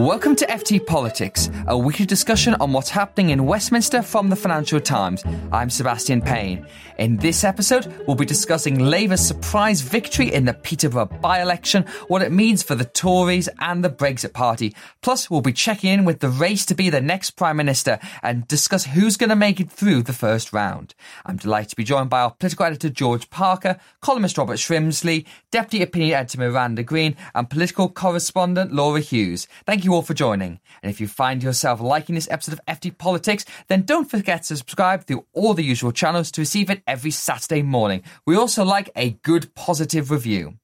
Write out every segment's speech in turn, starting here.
Welcome to FT Politics, a weekly discussion on what's happening in Westminster from the Financial Times. I'm Sebastian Payne. In this episode, we'll be discussing Labour's surprise victory in the Peterborough by election, what it means for the Tories and the Brexit Party. Plus, we'll be checking in with the race to be the next Prime Minister and discuss who's going to make it through the first round. I'm delighted to be joined by our political editor George Parker, columnist Robert Shrimsley, deputy opinion editor Miranda Green, and political correspondent Laura Hughes. Thank you all for joining. And if you find yourself liking this episode of FT Politics, then don't forget to subscribe through all the usual channels to receive it every Saturday morning. We also like a good positive review.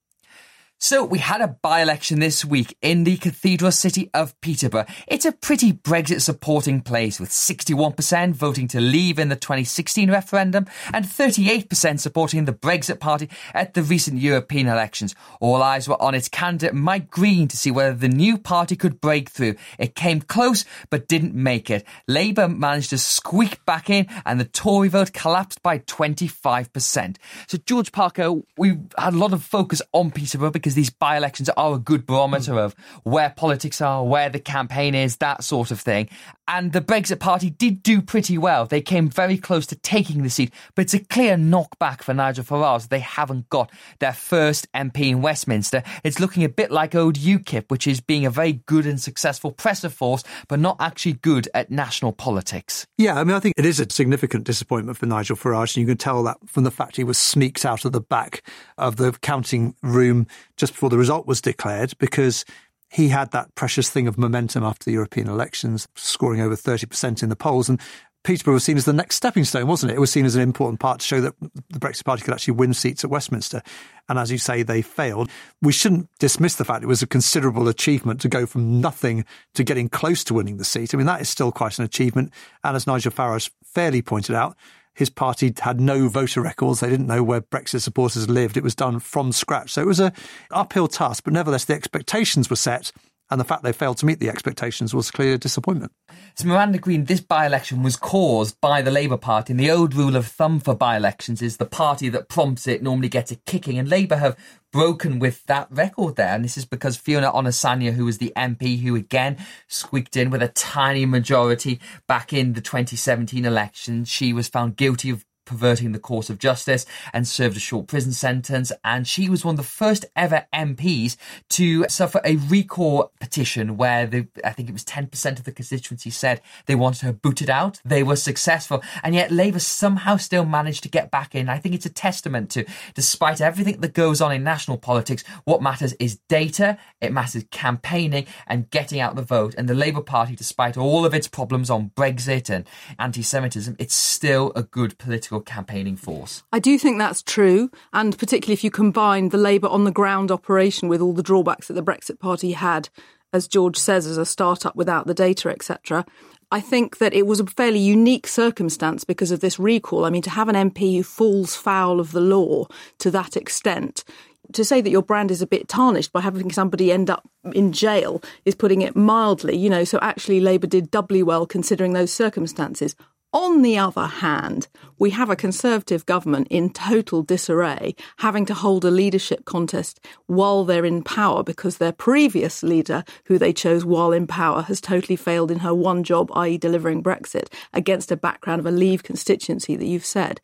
So we had a by-election this week in the cathedral city of Peterborough. It's a pretty Brexit supporting place with 61% voting to leave in the 2016 referendum and 38% supporting the Brexit party at the recent European elections. All eyes were on its candidate Mike Green to see whether the new party could break through. It came close but didn't make it. Labour managed to squeak back in and the Tory vote collapsed by 25%. So George Parker, we had a lot of focus on Peterborough because these by elections are a good barometer mm. of where politics are, where the campaign is, that sort of thing. And the Brexit Party did do pretty well. They came very close to taking the seat, but it's a clear knockback for Nigel Farage. They haven't got their first MP in Westminster. It's looking a bit like old UKIP, which is being a very good and successful presser force, but not actually good at national politics. Yeah, I mean, I think it is a significant disappointment for Nigel Farage, and you can tell that from the fact he was sneaked out of the back of the counting room just before the result was declared, because he had that precious thing of momentum after the European elections, scoring over 30% in the polls. And Peterborough was seen as the next stepping stone, wasn't it? It was seen as an important part to show that the Brexit Party could actually win seats at Westminster. And as you say, they failed. We shouldn't dismiss the fact it was a considerable achievement to go from nothing to getting close to winning the seat. I mean, that is still quite an achievement. And as Nigel Farage fairly pointed out, his party had no voter records. They didn't know where Brexit supporters lived. It was done from scratch. So it was an uphill task, but nevertheless, the expectations were set. And the fact they failed to meet the expectations was clearly a disappointment. So, Miranda Green, this by election was caused by the Labour Party. And the old rule of thumb for by elections is the party that prompts it normally gets a kicking. And Labour have broken with that record there. And this is because Fiona Onasanya, who was the MP who again squeaked in with a tiny majority back in the 2017 election, she was found guilty of perverting the course of justice and served a short prison sentence. And she was one of the first ever MPs to suffer a recall petition where the, I think it was 10% of the constituency said they wanted her booted out. They were successful. And yet Labour somehow still managed to get back in. I think it's a testament to, despite everything that goes on in national politics, what matters is data, it matters campaigning and getting out the vote. And the Labour Party, despite all of its problems on Brexit and anti Semitism, it's still a good political campaigning force. I do think that's true, and particularly if you combine the Labour on the ground operation with all the drawbacks that the Brexit Party had, as George says, as a start-up without the data, etc. I think that it was a fairly unique circumstance because of this recall. I mean, to have an MP who falls foul of the law to that extent, to say that your brand is a bit tarnished by having somebody end up in jail is putting it mildly, you know. So actually, Labour did doubly well considering those circumstances. On the other hand, we have a Conservative government in total disarray, having to hold a leadership contest while they're in power because their previous leader, who they chose while in power, has totally failed in her one job, i.e., delivering Brexit, against a background of a Leave constituency that you've said.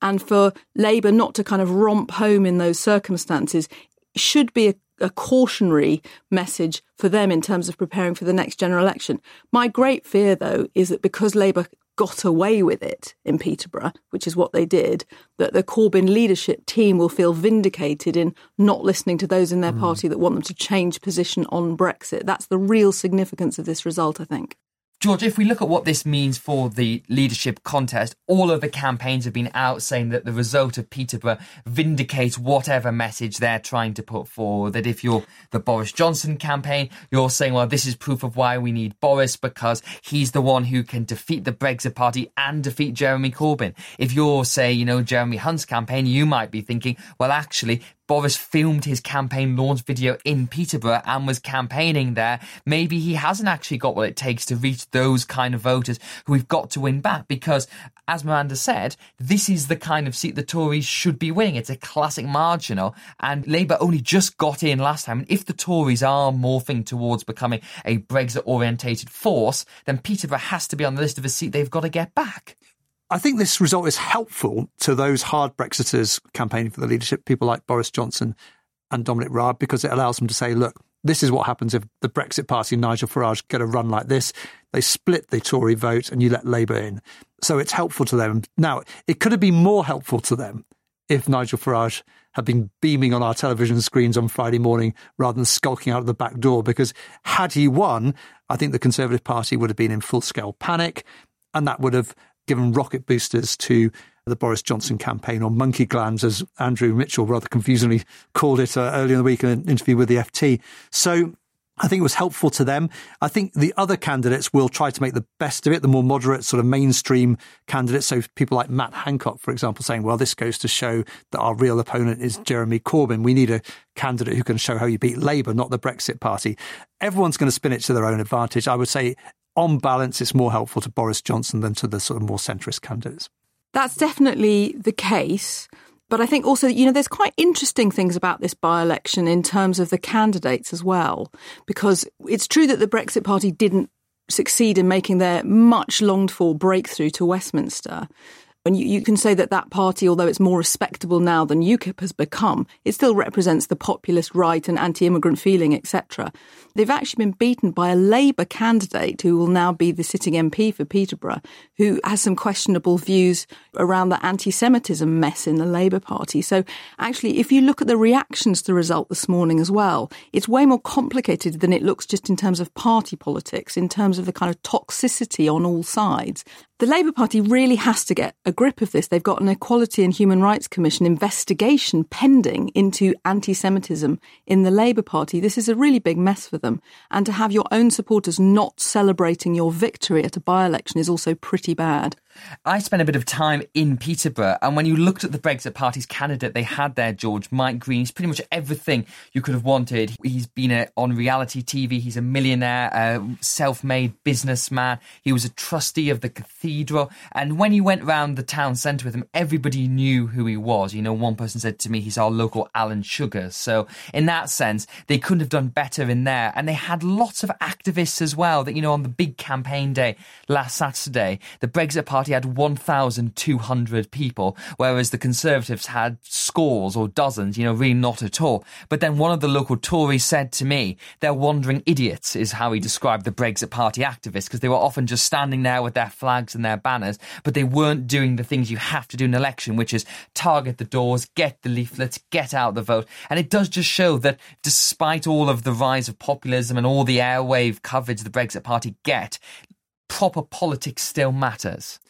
And for Labour not to kind of romp home in those circumstances should be a a cautionary message for them in terms of preparing for the next general election. My great fear, though, is that because Labour got away with it in Peterborough, which is what they did, that the Corbyn leadership team will feel vindicated in not listening to those in their mm. party that want them to change position on Brexit. That's the real significance of this result, I think. George, if we look at what this means for the leadership contest, all of the campaigns have been out saying that the result of Peterborough vindicates whatever message they're trying to put forward. That if you're the Boris Johnson campaign, you're saying, well, this is proof of why we need Boris because he's the one who can defeat the Brexit Party and defeat Jeremy Corbyn. If you're, say, you know, Jeremy Hunt's campaign, you might be thinking, well, actually, Boris filmed his campaign launch video in Peterborough and was campaigning there, maybe he hasn't actually got what it takes to reach those kind of voters who we've got to win back. Because, as Miranda said, this is the kind of seat the Tories should be winning. It's a classic marginal, and Labour only just got in last time. And if the Tories are morphing towards becoming a Brexit orientated force, then Peterborough has to be on the list of a seat they've got to get back. I think this result is helpful to those hard Brexiters campaigning for the leadership, people like Boris Johnson and Dominic Raab, because it allows them to say, look, this is what happens if the Brexit Party Nigel Farage get a run like this. They split the Tory vote and you let Labour in. So it's helpful to them. Now, it could have been more helpful to them if Nigel Farage had been beaming on our television screens on Friday morning rather than skulking out of the back door, because had he won, I think the Conservative Party would have been in full scale panic and that would have given rocket boosters to the Boris Johnson campaign, or monkey glands, as Andrew Mitchell rather confusingly called it uh, earlier in the week in an interview with the FT. So I think it was helpful to them. I think the other candidates will try to make the best of it, the more moderate, sort of mainstream candidates. So people like Matt Hancock, for example, saying, well, this goes to show that our real opponent is Jeremy Corbyn. We need a candidate who can show how you beat Labour, not the Brexit Party. Everyone's going to spin it to their own advantage. I would say on balance, it's more helpful to Boris Johnson than to the sort of more centrist candidates. That's definitely the case. But I think also, you know, there's quite interesting things about this by election in terms of the candidates as well, because it's true that the Brexit Party didn't succeed in making their much longed for breakthrough to Westminster. And you, you, can say that that party, although it's more respectable now than UKIP has become, it still represents the populist right and anti-immigrant feeling, etc. They've actually been beaten by a Labour candidate who will now be the sitting MP for Peterborough, who has some questionable views around the anti-Semitism mess in the Labour Party. So actually, if you look at the reactions to the result this morning as well, it's way more complicated than it looks just in terms of party politics, in terms of the kind of toxicity on all sides. The Labour Party really has to get a grip of this. They've got an Equality and Human Rights Commission investigation pending into anti Semitism in the Labour Party. This is a really big mess for them. And to have your own supporters not celebrating your victory at a by election is also pretty bad. I spent a bit of time in Peterborough, and when you looked at the Brexit Party's candidate they had there, George, Mike Green, he's pretty much everything you could have wanted. He's been a, on reality TV, he's a millionaire, uh, a self made businessman, he was a trustee of the cathedral, and when he went round the town centre with him, everybody knew who he was. You know, one person said to me, he's our local Alan Sugar. So, in that sense, they couldn't have done better in there, and they had lots of activists as well. That, you know, on the big campaign day last Saturday, the Brexit Party Party had 1,200 people, whereas the Conservatives had scores or dozens, you know, really not at all. But then one of the local Tories said to me, they're wandering idiots, is how he described the Brexit Party activists, because they were often just standing there with their flags and their banners, but they weren't doing the things you have to do in an election, which is target the doors, get the leaflets, get out the vote. And it does just show that despite all of the rise of populism and all the airwave coverage the Brexit Party get, proper politics still matters.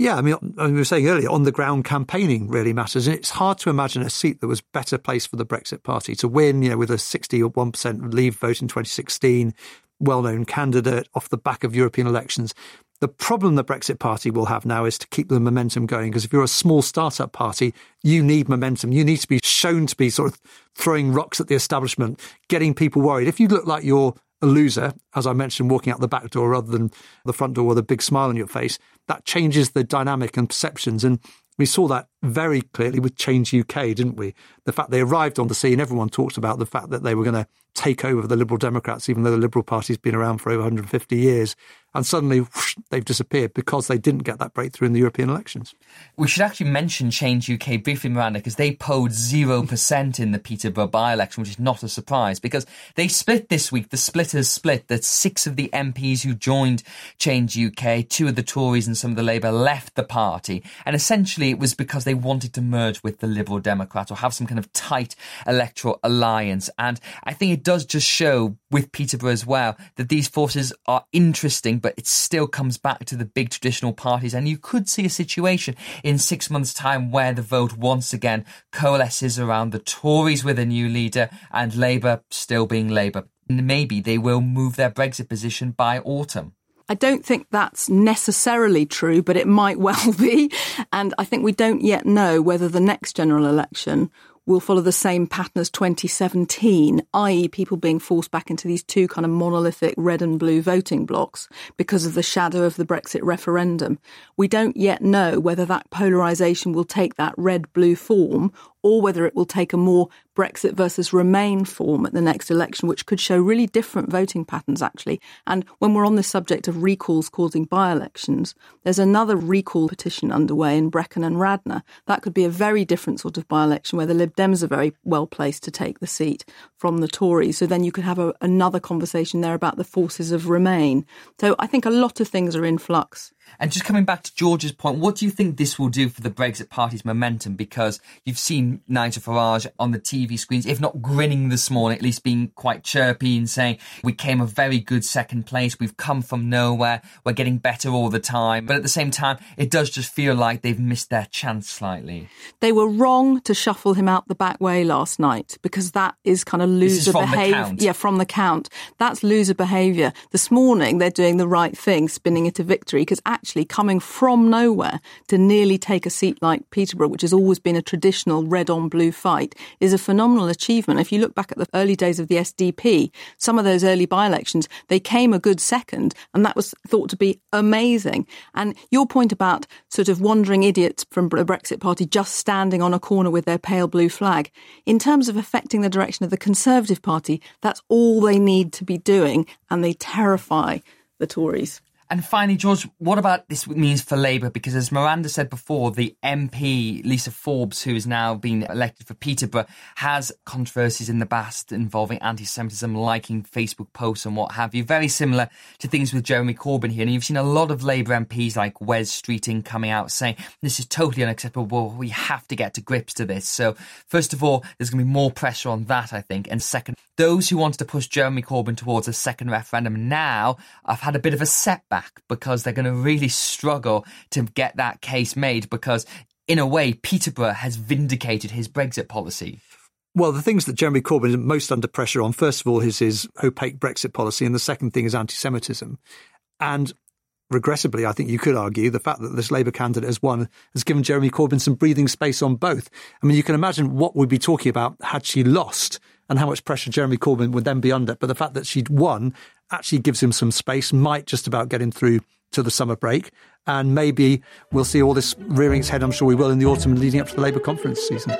Yeah, I mean, we were saying earlier, on the ground campaigning really matters. And it's hard to imagine a seat that was better placed for the Brexit Party to win, you know, with a 60 or 1% leave vote in 2016, well known candidate off the back of European elections. The problem the Brexit Party will have now is to keep the momentum going. Because if you're a small startup party, you need momentum. You need to be shown to be sort of throwing rocks at the establishment, getting people worried. If you look like you're a loser, as I mentioned, walking out the back door rather than the front door with a big smile on your face, that changes the dynamic and perceptions. And we saw that very clearly with Change UK, didn't we? The fact they arrived on the scene, everyone talked about the fact that they were going to take over the Liberal Democrats, even though the Liberal Party's been around for over 150 years. And suddenly whoosh, they've disappeared because they didn't get that breakthrough in the European elections. We should actually mention Change UK briefly, Miranda, because they polled 0% in the Peterborough by election, which is not a surprise because they split this week. The splitters split that six of the MPs who joined Change UK, two of the Tories and some of the Labour, left the party. And essentially it was because they wanted to merge with the Liberal Democrats or have some kind of tight electoral alliance. And I think it does just show with Peterborough as well that these forces are interesting, but it still comes back to the big traditional parties. And you could see a situation in six months' time where the vote once again coalesces around the Tories with a new leader and Labour still being Labour. Maybe they will move their Brexit position by autumn. I don't think that's necessarily true, but it might well be. And I think we don't yet know whether the next general election will follow the same pattern as 2017, i.e., people being forced back into these two kind of monolithic red and blue voting blocks because of the shadow of the Brexit referendum. We don't yet know whether that polarisation will take that red blue form or whether it will take a more Brexit versus Remain form at the next election, which could show really different voting patterns, actually. And when we're on the subject of recalls causing by elections, there's another recall petition underway in Brecon and Radnor. That could be a very different sort of by election where the Lib Dems are very well placed to take the seat from the Tories. So then you could have a, another conversation there about the forces of Remain. So I think a lot of things are in flux. And just coming back to George's point, what do you think this will do for the Brexit Party's momentum? Because you've seen Nigel Farage on the TV screens, if not grinning this morning, at least being quite chirpy and saying, we came a very good second place. We've come from nowhere. We're getting better all the time. But at the same time, it does just feel like they've missed their chance slightly. They were wrong to shuffle him out the back way last night because that is kind of loser behaviour. Yeah, from the count. That's loser behaviour. This morning, they're doing the right thing, spinning it to victory because actually coming from nowhere to nearly take a seat like Peterborough, which has always been a traditional red on blue fight, is a phenomenal achievement. If you look back at the early days of the SDP, some of those early by elections, they came a good second, and that was thought to be amazing. And your point about sort of wandering idiots from the Brexit Party just standing on a corner with their pale blue flag, in terms of affecting the direction of the Conservative Party, that's all they need to be doing, and they terrify the Tories. And finally, George, what about this means for Labour? Because as Miranda said before, the MP, Lisa Forbes, who has now been elected for Peterborough, has controversies in the past involving anti Semitism, liking Facebook posts and what have you. Very similar to things with Jeremy Corbyn here. And you've seen a lot of Labour MPs like Wes Streeting coming out saying, this is totally unacceptable. We have to get to grips to this. So, first of all, there's going to be more pressure on that, I think. And second, those who wanted to push Jeremy Corbyn towards a second referendum now have had a bit of a setback back because they're going to really struggle to get that case made because, in a way, Peterborough has vindicated his Brexit policy. Well, the things that Jeremy Corbyn is most under pressure on, first of all, is his opaque Brexit policy, and the second thing is anti Semitism. And regrettably, I think you could argue the fact that this Labour candidate has won has given Jeremy Corbyn some breathing space on both. I mean, you can imagine what we'd be talking about had she lost and how much pressure Jeremy Corbyn would then be under. But the fact that she'd won actually gives him some space, might just about get him through to the summer break. And maybe we'll see all this rearing its head, I'm sure we will, in the autumn leading up to the Labour conference season.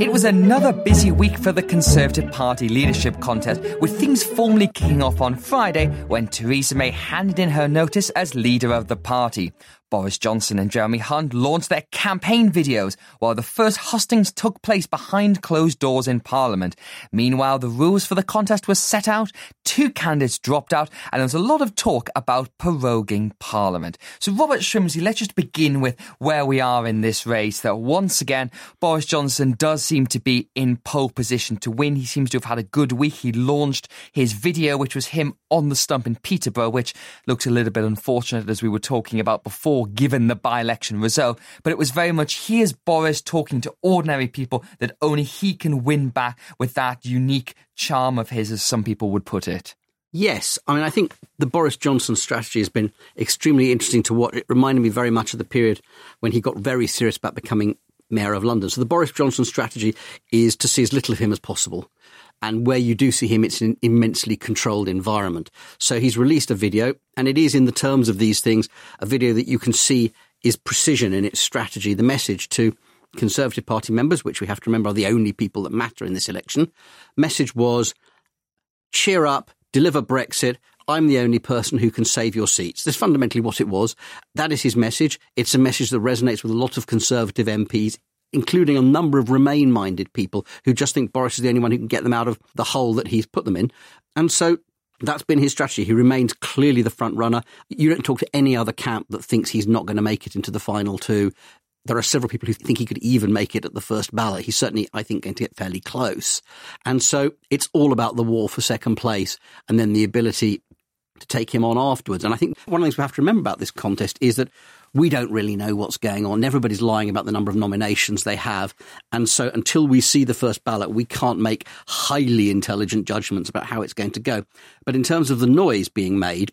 It was another busy week for the Conservative Party leadership contest, with things formally kicking off on Friday when Theresa May handed in her notice as leader of the party. Boris Johnson and Jeremy Hunt launched their campaign videos while the first hustings took place behind closed doors in Parliament. Meanwhile, the rules for the contest were set out, two candidates dropped out, and there was a lot of talk about proroguing Parliament. So, Robert Shrimsley, let's just begin with where we are in this race. That once again, Boris Johnson does seem to be in pole position to win. He seems to have had a good week. He launched his video, which was him on the stump in Peterborough, which looks a little bit unfortunate as we were talking about before, given the by election result. But it was very much here's Boris talking to ordinary people that only he can win back with that unique charm of his, as some people would put it. Yes, I mean, I think the Boris Johnson strategy has been extremely interesting to watch. It reminded me very much of the period when he got very serious about becoming mayor of London. So the Boris Johnson strategy is to see as little of him as possible and where you do see him, it's an immensely controlled environment. So he's released a video, and it is in the terms of these things a video that you can see is precision in its strategy. The message to Conservative Party members, which we have to remember are the only people that matter in this election, message was cheer up, deliver Brexit. I'm the only person who can save your seats. That's fundamentally what it was. That is his message. It's a message that resonates with a lot of Conservative MPs, including a number of Remain minded people who just think Boris is the only one who can get them out of the hole that he's put them in. And so that's been his strategy. He remains clearly the front runner. You don't talk to any other camp that thinks he's not going to make it into the final two. There are several people who think he could even make it at the first ballot. He's certainly, I think, going to get fairly close. And so it's all about the war for second place and then the ability to take him on afterwards. And I think one of the things we have to remember about this contest is that we don't really know what's going on. Everybody's lying about the number of nominations they have. And so until we see the first ballot, we can't make highly intelligent judgments about how it's going to go. But in terms of the noise being made,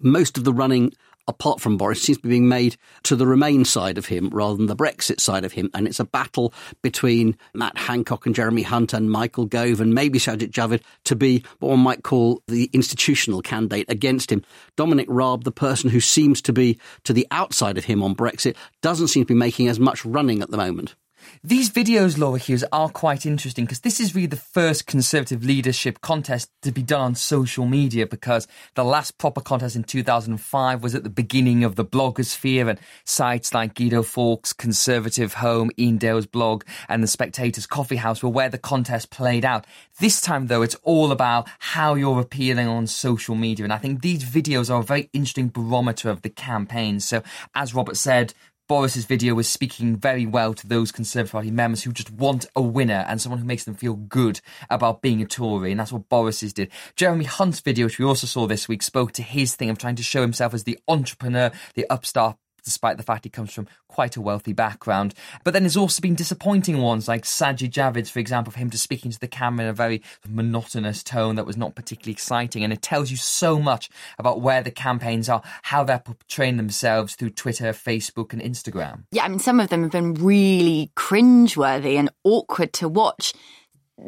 most of the running apart from Boris, seems to be being made to the Remain side of him rather than the Brexit side of him. And it's a battle between Matt Hancock and Jeremy Hunt and Michael Gove and maybe Sajid Javid to be what one might call the institutional candidate against him. Dominic Raab, the person who seems to be to the outside of him on Brexit, doesn't seem to be making as much running at the moment. These videos, Laura Hughes, are quite interesting because this is really the first Conservative leadership contest to be done on social media because the last proper contest in 2005 was at the beginning of the blogosphere and sites like Guido Fawkes' Conservative Home, Iain Dale's blog, and the Spectator's Coffee House were where the contest played out. This time, though, it's all about how you're appealing on social media. And I think these videos are a very interesting barometer of the campaign. So, as Robert said, Boris's video was speaking very well to those Conservative Party members who just want a winner and someone who makes them feel good about being a Tory, and that's what Boris's did. Jeremy Hunt's video, which we also saw this week, spoke to his thing of trying to show himself as the entrepreneur, the upstart despite the fact he comes from quite a wealthy background. But then there's also been disappointing ones, like Sajid Javid's, for example, for him to speaking to the camera in a very monotonous tone that was not particularly exciting. And it tells you so much about where the campaigns are, how they're portraying themselves through Twitter, Facebook, and Instagram. Yeah, I mean, some of them have been really cringeworthy and awkward to watch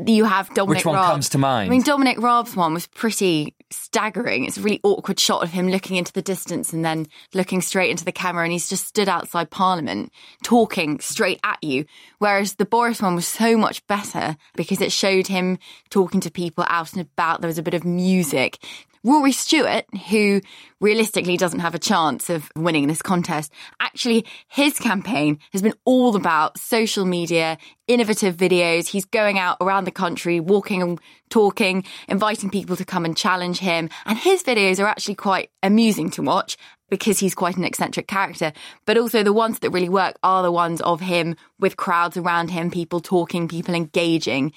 you have Dominic Which one comes to mind? I mean, Dominic Raab's one was pretty staggering. It's a really awkward shot of him looking into the distance and then looking straight into the camera, and he's just stood outside Parliament talking straight at you. Whereas the Boris one was so much better because it showed him talking to people out and about. There was a bit of music. Rory Stewart, who realistically doesn't have a chance of winning this contest, actually, his campaign has been all about social media, innovative videos. He's going out around the country, walking and talking, inviting people to come and challenge him. And his videos are actually quite amusing to watch because he's quite an eccentric character. But also the ones that really work are the ones of him with crowds around him, people talking, people engaging.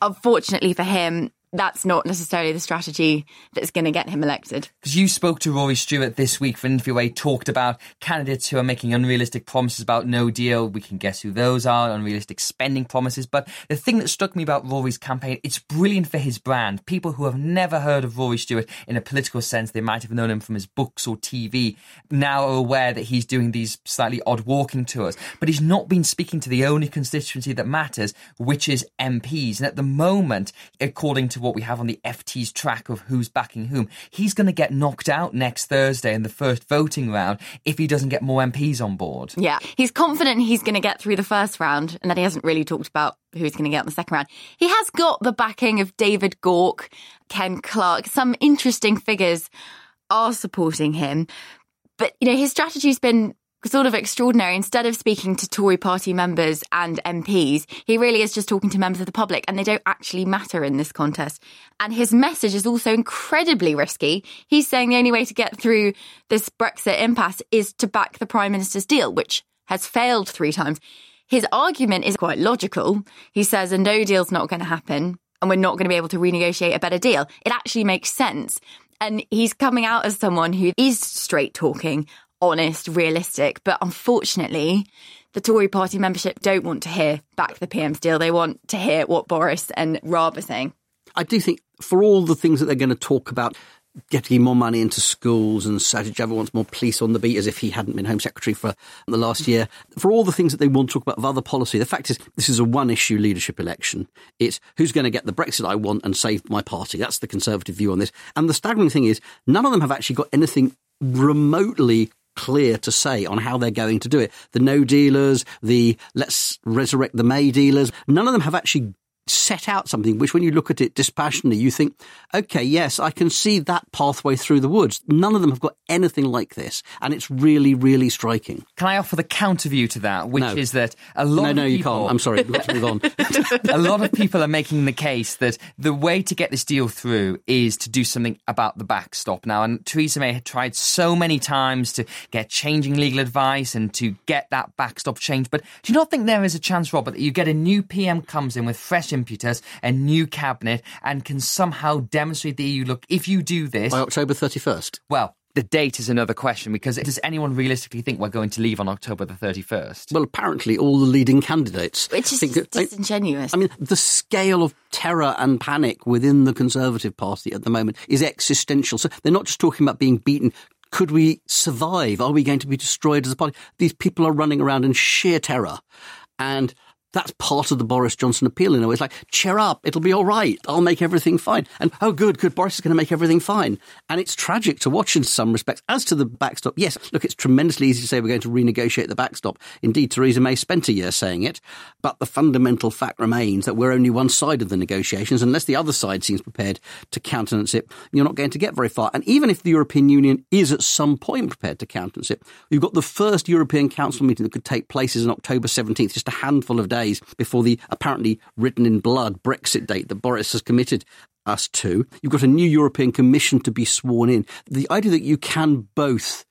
Unfortunately for him, that's not necessarily the strategy that's going to get him elected. Because you spoke to Rory Stewart this week for an interview where he talked about candidates who are making unrealistic promises about no deal. We can guess who those are, unrealistic spending promises. But the thing that struck me about Rory's campaign, it's brilliant for his brand. People who have never heard of Rory Stewart in a political sense, they might have known him from his books or TV, now are aware that he's doing these slightly odd walking tours. But he's not been speaking to the only constituency that matters, which is MPs. And at the moment, according to what we have on the FT's track of who's backing whom, he's going to get knocked out next Thursday in the first voting round if he doesn't get more MPs on board. Yeah, he's confident he's going to get through the first round and that he hasn't really talked about who he's going to get on the second round. He has got the backing of David Gauke, Ken Clarke, some interesting figures are supporting him. But, you know, his strategy's been sort of extraordinary. Instead of speaking to Tory party members and MPs, he really is just talking to members of the public, and they don't actually matter in this contest. And his message is also incredibly risky. He's saying the only way to get through this Brexit impasse is to back the Prime Minister's deal, which has failed three times. His argument is quite logical. He says a no deal's not going to happen and we're not going to be able to renegotiate a better deal. It actually makes sense. And he's coming out as someone who is straight talking, honest, realistic. But unfortunately, the Tory party membership don't want to hear back the PM's deal. They want to hear what Boris and Raab are saying. I do think for all the things that they're going to talk about, getting more money into schools and Sajid Javid wants more police on the beat as if he hadn't been Home Secretary for the last year. For all the things that they want to talk about of other policy, the fact is this is a one issue leadership election. It's who's going to get the Brexit I want and save my party. That's the Conservative view on this. And the staggering thing is none of them have actually got anything remotely clear to say on how they're going to do it. The no dealers, the let's resurrect the May dealers, none of them have actually set out something which when you look at it dispassionately, you think, okay, yes, I can see that pathway through the woods. None of them have got anything like this. And it's really, really striking. Can I offer the counter view to that, which No. is that a lot No, of no, you can't. I'm sorry. Let's move on. a lot of people are making the case that the way to get this deal through is to do something about the backstop now. And Theresa May had tried so many times to get changing legal advice and to get that backstop changed. But do you not think there is a chance, Robert, that you get a new PM comes in with fresh impetus, a new cabinet, and can somehow demonstrate the EU look, if you do this, By October 31st. well, the date is another question because does anyone realistically think we're going to leave on October the 31st? Well, apparently all the leading candidates. Which is think just I- disingenuous. I mean, the scale of terror and panic within the Conservative Party at the moment is existential. So they're not just talking about being beaten. Could we survive? Are we going to be destroyed as a party? These people are running around in sheer terror. And that's part of the Boris Johnson appeal in a way. It's like, cheer up, it'll be all right. I'll make everything fine. And oh, good, good, Boris is going to make everything fine. And it's tragic to watch in some respects. As to the backstop, yes, look, it's tremendously easy to say we're going to renegotiate the backstop. Indeed, Theresa May spent a year saying it. But the fundamental fact remains that we're only one side of the negotiations. Unless the other side seems prepared to countenance it, you're not going to get very far. And even if the European Union is at some point prepared to countenance it, you've got the first European Council meeting that could take place is on October 17th, just a handful of days before the apparently written in blood Brexit date that Boris has committed us to. You've got a new European Commission to be sworn in. The idea that you can both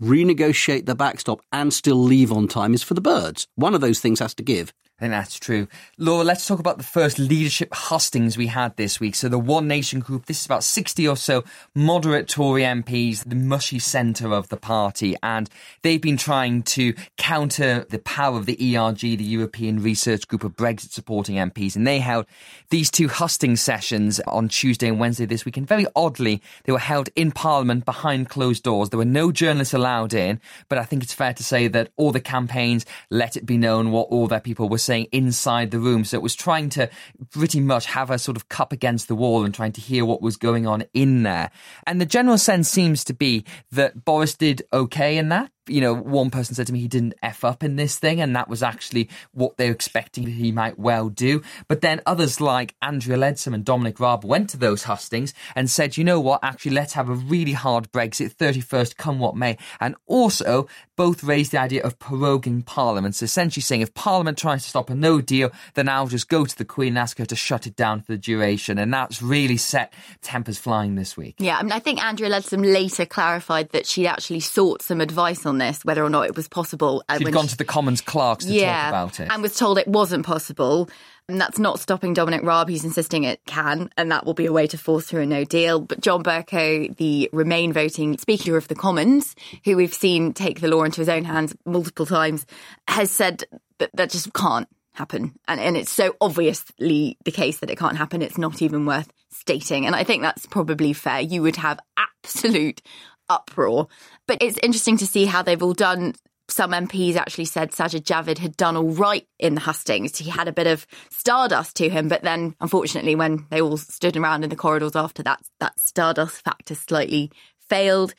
renegotiate the backstop and still leave on time is for the birds. One of those things has to give. I think that's true. Laura, let's talk about the first leadership hustings we had this week. So the One Nation group, this is about 60 or so moderate Tory MPs, the mushy centre of the party, and they've been trying to counter the power of the ERG, the European Research Group of Brexit supporting MPs, and they held these two hustings sessions on Tuesday and Wednesday this week, and very oddly, they were held in Parliament behind closed doors. There were no journalists allowed in, but I think it's fair to say that all the campaigns let it be known what all their people were saying inside the room. So it was trying to pretty much have a sort of cup against the wall and trying to hear what was going on in there. And the general sense seems to be that Boris did okay in that. You know, one person said to me he didn't F up in this thing, and that was actually what they were expecting he might well do. But then others like Andrea Leadsom and Dominic Raab went to those hustings and said, you know what, actually, let's have a really hard Brexit, 31st, come what may. And also, both raised the idea of proroguing Parliament. Essentially saying if Parliament tries to stop a no deal, then I'll just go to the Queen and ask her to shut it down for the duration. And that's really set tempers flying this week. Yeah, I mean, I think Andrea Leadsom later clarified that she'd actually sought some advice on this, whether or not it was possible. uh, She'd when gone she- to the Commons clerks to yeah, talk about it. and was told it wasn't possible. And that's not stopping Dominic Raab, who's insisting it can, and that will be a way to force through a no deal. But John Bercow, the Remain voting Speaker of the Commons, who we've seen take the law into his own hands multiple times, has said that that just can't happen. And, and it's so obviously the case that it can't happen, it's not even worth stating. And I think that's probably fair. You would have absolute uproar. But it's interesting to see how they've all done some MPs actually said Sajid Javid had done all right in the hustings. He had a bit of stardust to him, but then unfortunately, when they all stood around in the corridors after that, that stardust factor slightly failed.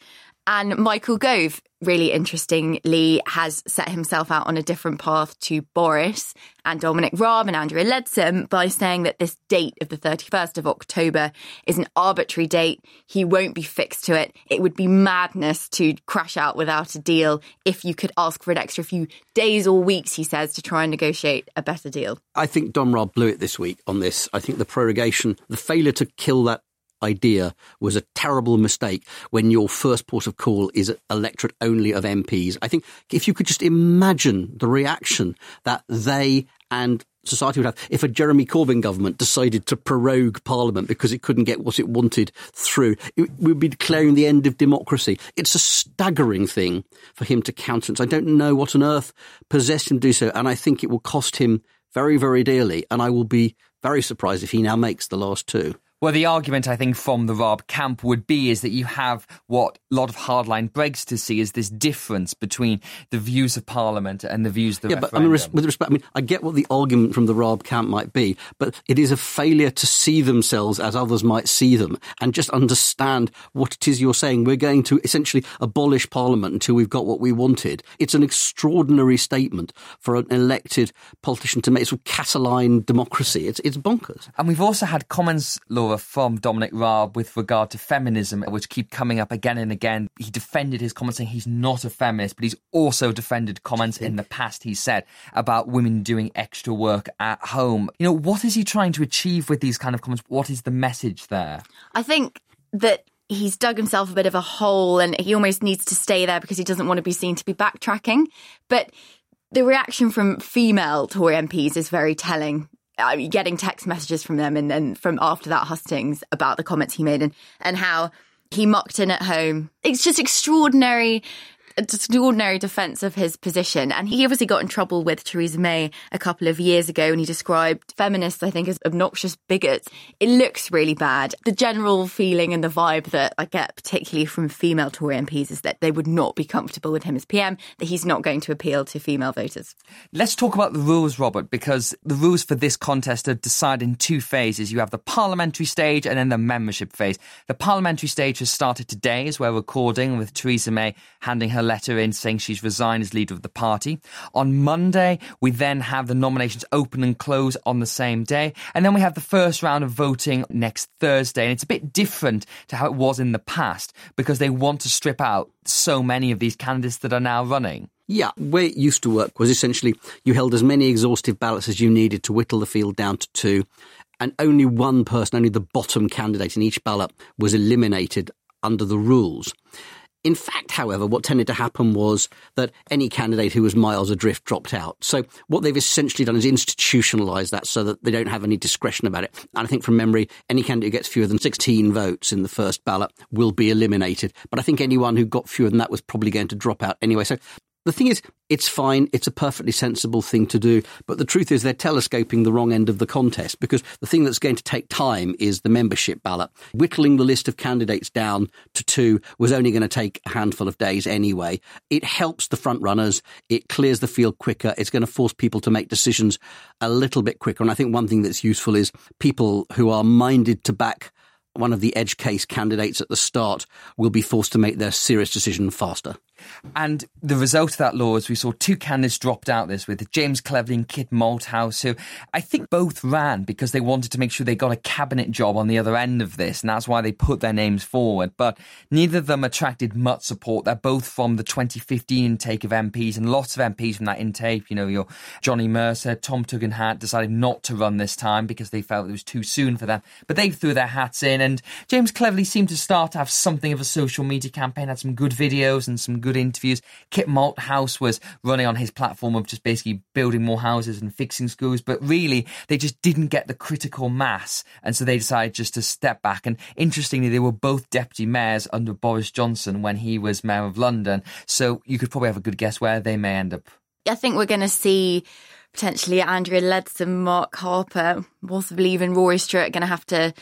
And Michael Gove, really interestingly, has set himself out on a different path to Boris and Dominic Raab and Andrea Leadsom by saying that this date of the 31st of October is an arbitrary date. He won't be fixed to it. It would be madness to crash out without a deal if you could ask for an extra few days or weeks, he says, to try and negotiate a better deal. I think Dom Raab blew it this week on this. I think the prorogation, the failure to kill that idea was a terrible mistake when your first port of call is electorate only of MPs. I think if you could just imagine the reaction that they and society would have if a Jeremy Corbyn government decided to prorogue Parliament because it couldn't get what it wanted through. It would be declaring the end of democracy. It's a staggering thing for him to countenance. I don't know what on earth possessed him to do so, and I think it will cost him very, very dearly. And I will be very surprised if he now makes the last two. Well, the argument I think from the Raab camp would be is that you have what a lot of hardline Brexiters see as this difference between the views of Parliament and the views of the yeah, referendum. but I mean, res- with respect, I mean, I get what the argument from the Raab camp might be, but it is a failure to see themselves as others might see them and just understand what it is you're saying. We're going to essentially abolish Parliament until we've got what we wanted. It's an extraordinary statement for an elected politician to make. It's sort of Catalan democracy. It's it's bonkers. And we've also had Commons comments, Laura, from Dominic Raab with regard to feminism, which keep coming up again and again. He defended his comments saying he's not a feminist, but he's also defended comments in the past he said about women doing extra work at home. You know, what is he trying to achieve with these kind of comments? What is the message there? I think that he's dug himself a bit of a hole and he almost needs to stay there because he doesn't want to be seen to be backtracking. But the reaction from female Tory MPs is very telling. I mean, getting text messages from them and then from after that hustings about the comments he made and, and how he mocked in at home. It's just extraordinary extraordinary defense of his position. And he obviously got in trouble with Theresa May a couple of years ago and he described feminists, I think, as obnoxious bigots. It looks really bad. The general feeling and the vibe that I get, particularly from female Tory MPs, is that they would not be comfortable with him as PM, that he's not going to appeal to female voters. Let's talk about the rules, Robert, because the rules for this contest are decided in two phases. You have the parliamentary stage and then the membership phase. The parliamentary stage has started today as we're recording with Theresa May handing her letter in saying she's resigned as leader of the party. On Monday, we then have the nominations open and close on the same day. And then we have the first round of voting next Thursday. And it's a bit different to how it was in the past because they want to strip out so many of these candidates that are now running. Yeah, way it used to work was essentially you held as many exhaustive ballots as you needed to whittle the field down to two, and only one person, only the bottom candidate in each ballot, was eliminated under the rules. In fact, however, what tended to happen was that any candidate who was miles adrift dropped out. So what they've essentially done is institutionalise that so that they don't have any discretion about it. And I think from memory, any candidate who gets fewer than 16 votes in the first ballot will be eliminated. But I think anyone who got fewer than that was probably going to drop out anyway. So the thing is, it's fine. It's a perfectly sensible thing to do. But the truth is, they're telescoping the wrong end of the contest because the thing that's going to take time is the membership ballot. Whittling the list of candidates down to two was only going to take a handful of days anyway. It helps the front runners. It clears the field quicker. It's going to force people to make decisions a little bit quicker. And I think one thing that's useful is people who are minded to back one of the edge case candidates at the start will be forced to make their serious decision faster. And the result of that law is we saw two candidates dropped out this with James Cleverly and Kit Malthouse, who I think both ran because they wanted to make sure they got a cabinet job on the other end of this, and that's why they put their names forward. But neither of them attracted much support. They're both from the 2015 intake of MPs, and lots of MPs from that intake, you know, your Johnny Mercer, Tom Tugendhat decided not to run this time because they felt it was too soon for them. But they threw their hats in, and James Cleverly seemed to start to have something of a social media campaign, had some good videos and some good interviews. Kit Malthouse was running on his platform of just basically building more houses and fixing schools, but really they just didn't get the critical mass, and so they decided just to step back. And interestingly, they were both deputy mayors under Boris Johnson when he was mayor of London, so you could probably have a good guess where they may end up. I think we're going to see potentially Andrea Leadsom, Mark Harper, possibly even Rory Stewart going to have to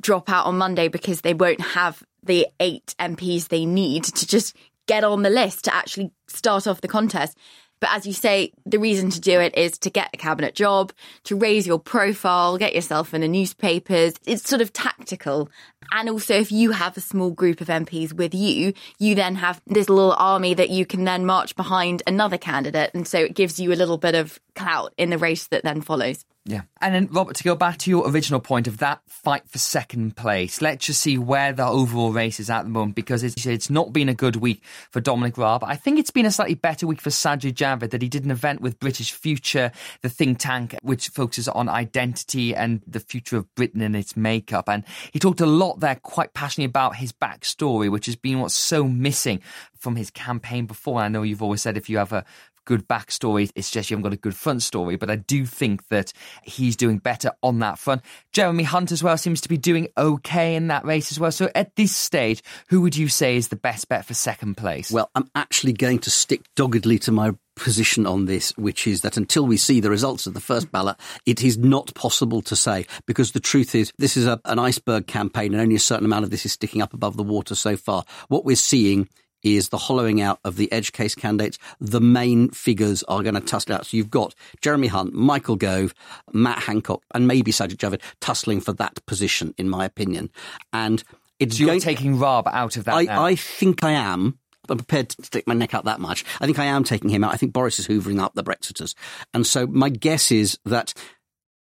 drop out on Monday because they won't have the eight MPs they need to just get on the list to actually start off the contest. But as you say, the reason to do it is to get a cabinet job, to raise your profile, get yourself in the newspapers. It's sort of tactical. And also, if you have a small group of MPs with you, you then have this little army that you can then march behind another candidate. And so it gives you a little bit of clout in the race that then follows. Yeah. And then, Robert, to go back to your original point of that fight for second place, let's just see where the overall race is at the moment because it's, it's not been a good week for Dominic Raab. I think it's been a slightly better week for Sajid Javid that he did an event with British Future, the think tank, which focuses on identity and the future of Britain and its makeup. And he talked a lot there, quite passionately about his backstory, which has been what's so missing from his campaign before. I know you've always said if you have a good backstory. It's just you haven't got a good front story. But I do think that he's doing better on that front. Jeremy Hunt as well seems to be doing okay in that race as well. So at this stage, who would you say is the best bet for second place? Well, I'm actually going to stick doggedly to my position on this, which is that until we see the results of the first ballot, it is not possible to say because the truth is this is a, an iceberg campaign and only a certain amount of this is sticking up above the water so far. What we're seeing is the hollowing out of the edge case candidates. The main figures are going to tussle out. So you've got Jeremy Hunt, Michael Gove, Matt Hancock, and maybe Sajid Javid tussling for that position, in my opinion. And it's So you're going- taking Raab out of that I. I think I am. I'm prepared to stick my neck out that much. I think I am taking him out. I think Boris is hoovering up the Brexiters. And so my guess is that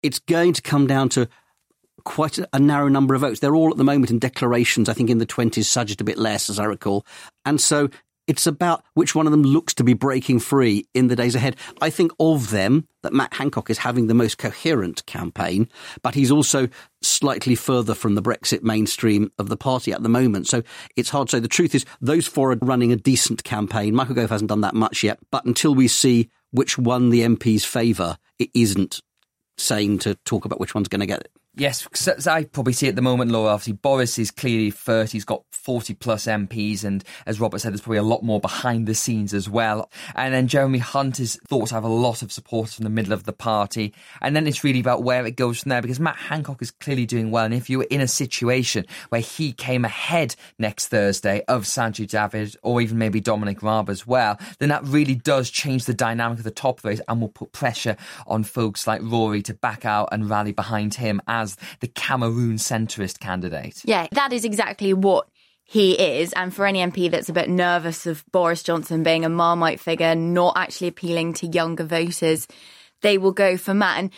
it's going to come down to quite a, narrow number of votes. They're all at the moment in declarations, I think in the 20s, Sajid a bit less, as I recall. And so it's about which one of them looks to be breaking free in the days ahead. I think of them that Matt Hancock is having the most coherent campaign, but he's also slightly further from the Brexit mainstream of the party at the moment. So it's hard to say. The truth is those four are running a decent campaign. Michael Gove hasn't done that much yet, but until we see which one the MPs favour, it isn't saying to talk about which one's going to get it. Yes, as I probably see at the moment, Laura, obviously Boris is clearly first. He's got 40 plus MPs, and as Robert said, there's probably a lot more behind the scenes as well. And then Jeremy Hunt is thought to have a lot of support from the middle of the party. And then it's really about where it goes from there because Matt Hancock is clearly doing well. And if you were in a situation where he came ahead next Thursday of Sajid Javid or even maybe Dominic Raab as well, then that really does change the dynamic of the top race and will put pressure on folks like Rory to back out and rally behind him as the Cameroon centrist candidate. Yeah, that is exactly what he is. And for any MP that's a bit nervous of Boris Johnson being a Marmite figure, not actually appealing to younger voters, they will go for Matt. And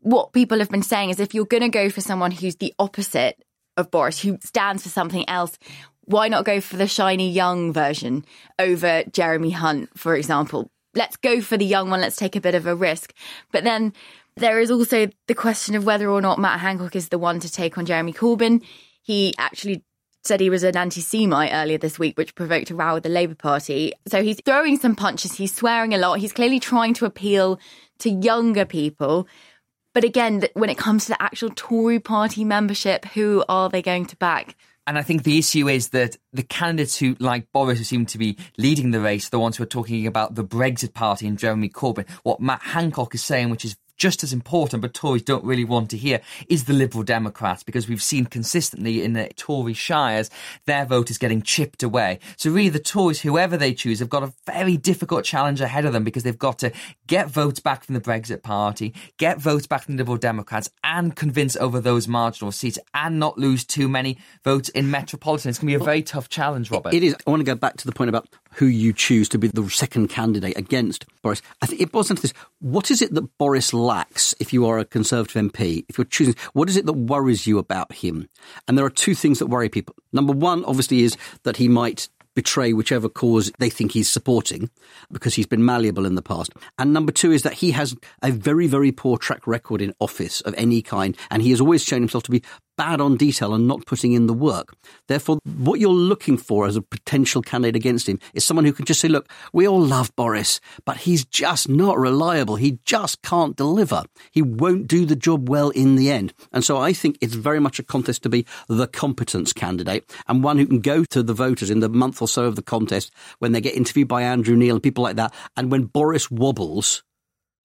what people have been saying is if you're going to go for someone who's the opposite of Boris, who stands for something else, why not go for the shiny young version over Jeremy Hunt, for example? Let's go for the young one. Let's take a bit of a risk. But then there is also the question of whether or not Matt Hancock is the one to take on Jeremy Corbyn. He actually said he was an anti Semite earlier this week, which provoked a row with the Labour Party. So he's throwing some punches, he's swearing a lot, he's clearly trying to appeal to younger people. But again, when it comes to the actual Tory party membership, who are they going to back? And I think the issue is that the candidates who, like Boris, who seem to be leading the race, the ones who are talking about the Brexit Party and Jeremy Corbyn, what Matt Hancock is saying, which is just as important, but Tories don't really want to hear, is the Liberal Democrats, because we've seen consistently in the Tory shires, their vote is getting chipped away. So really the Tories, whoever they choose, have got a very difficult challenge ahead of them because they've got to get votes back from the Brexit Party, get votes back from the Liberal Democrats, and convince over those marginal seats, and not lose too many votes in Metropolitan. It's going to be a very tough challenge, Robert. It is. I want to go back to the point about who you choose to be the second candidate against Boris. I think it boils down to this. What is it that Boris lacks if you are a Conservative MP? If you're choosing, what is it that worries you about him? And there are two things that worry people. Number one, obviously, is that he might betray whichever cause they think he's supporting because he's been malleable in the past. And number two is that he has a very, very poor track record in office of any kind. And he has always shown himself to be bad on detail and not putting in the work. Therefore, what you're looking for as a potential candidate against him is someone who can just say, look, we all love Boris, but he's just not reliable. He just can't deliver. He won't do the job well in the end. And so I think it's very much a contest to be the competence candidate and one who can go to the voters in the month or so of the contest when they get interviewed by Andrew Neil and people like that. And when Boris wobbles,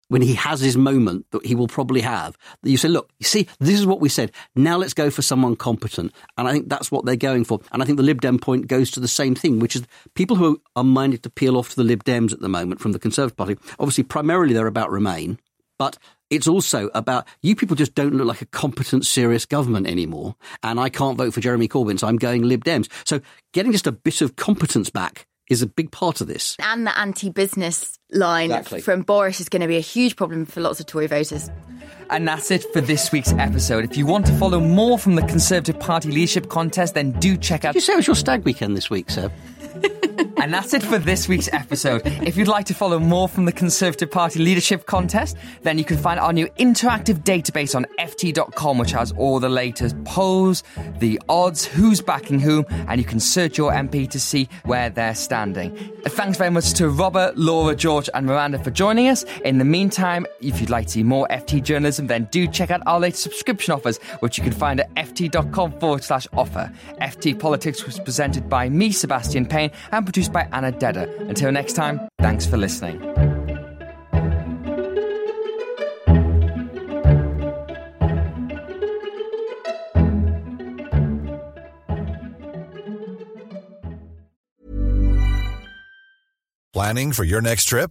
when he has his moment that he will probably have, that you say, look, you see, this is what we said. Now let's go for someone competent. And I think that's what they're going for. And I think the Lib Dem point goes to the same thing, which is people who are minded to peel off to the Lib Dems at the moment from the Conservative Party, obviously primarily they're about Remain, but it's also about you people just don't look like a competent, serious government anymore. And I can't vote for Jeremy Corbyn, so I'm going Lib Dems. So getting just a bit of competence back is a big part of this. And the anti business line Exactly. from Boris is going to be a huge problem for lots of Tory voters. And that's it for this week's episode. If you want to follow more from the Conservative Party leadership contest, then do check out Did you say it was your stag weekend this week, sir? And that's it for this week's episode. If you'd like to follow more from the Conservative Party leadership contest, then you can find our new interactive database on ft.com, which has all the latest polls, the odds, who's backing whom, and you can search your MP to see where they're standing. Thanks very much to Robert, Laura, George, and Miranda for joining us. In the meantime, if you'd like to see more FT journalism, then do check out our latest subscription offers, which you can find at ft.com forward slash offer. FT Politics was presented by me, Sebastian Payne, and produced produced by Anna Dedder. Until next time, thanks for listening. Planning for your next trip?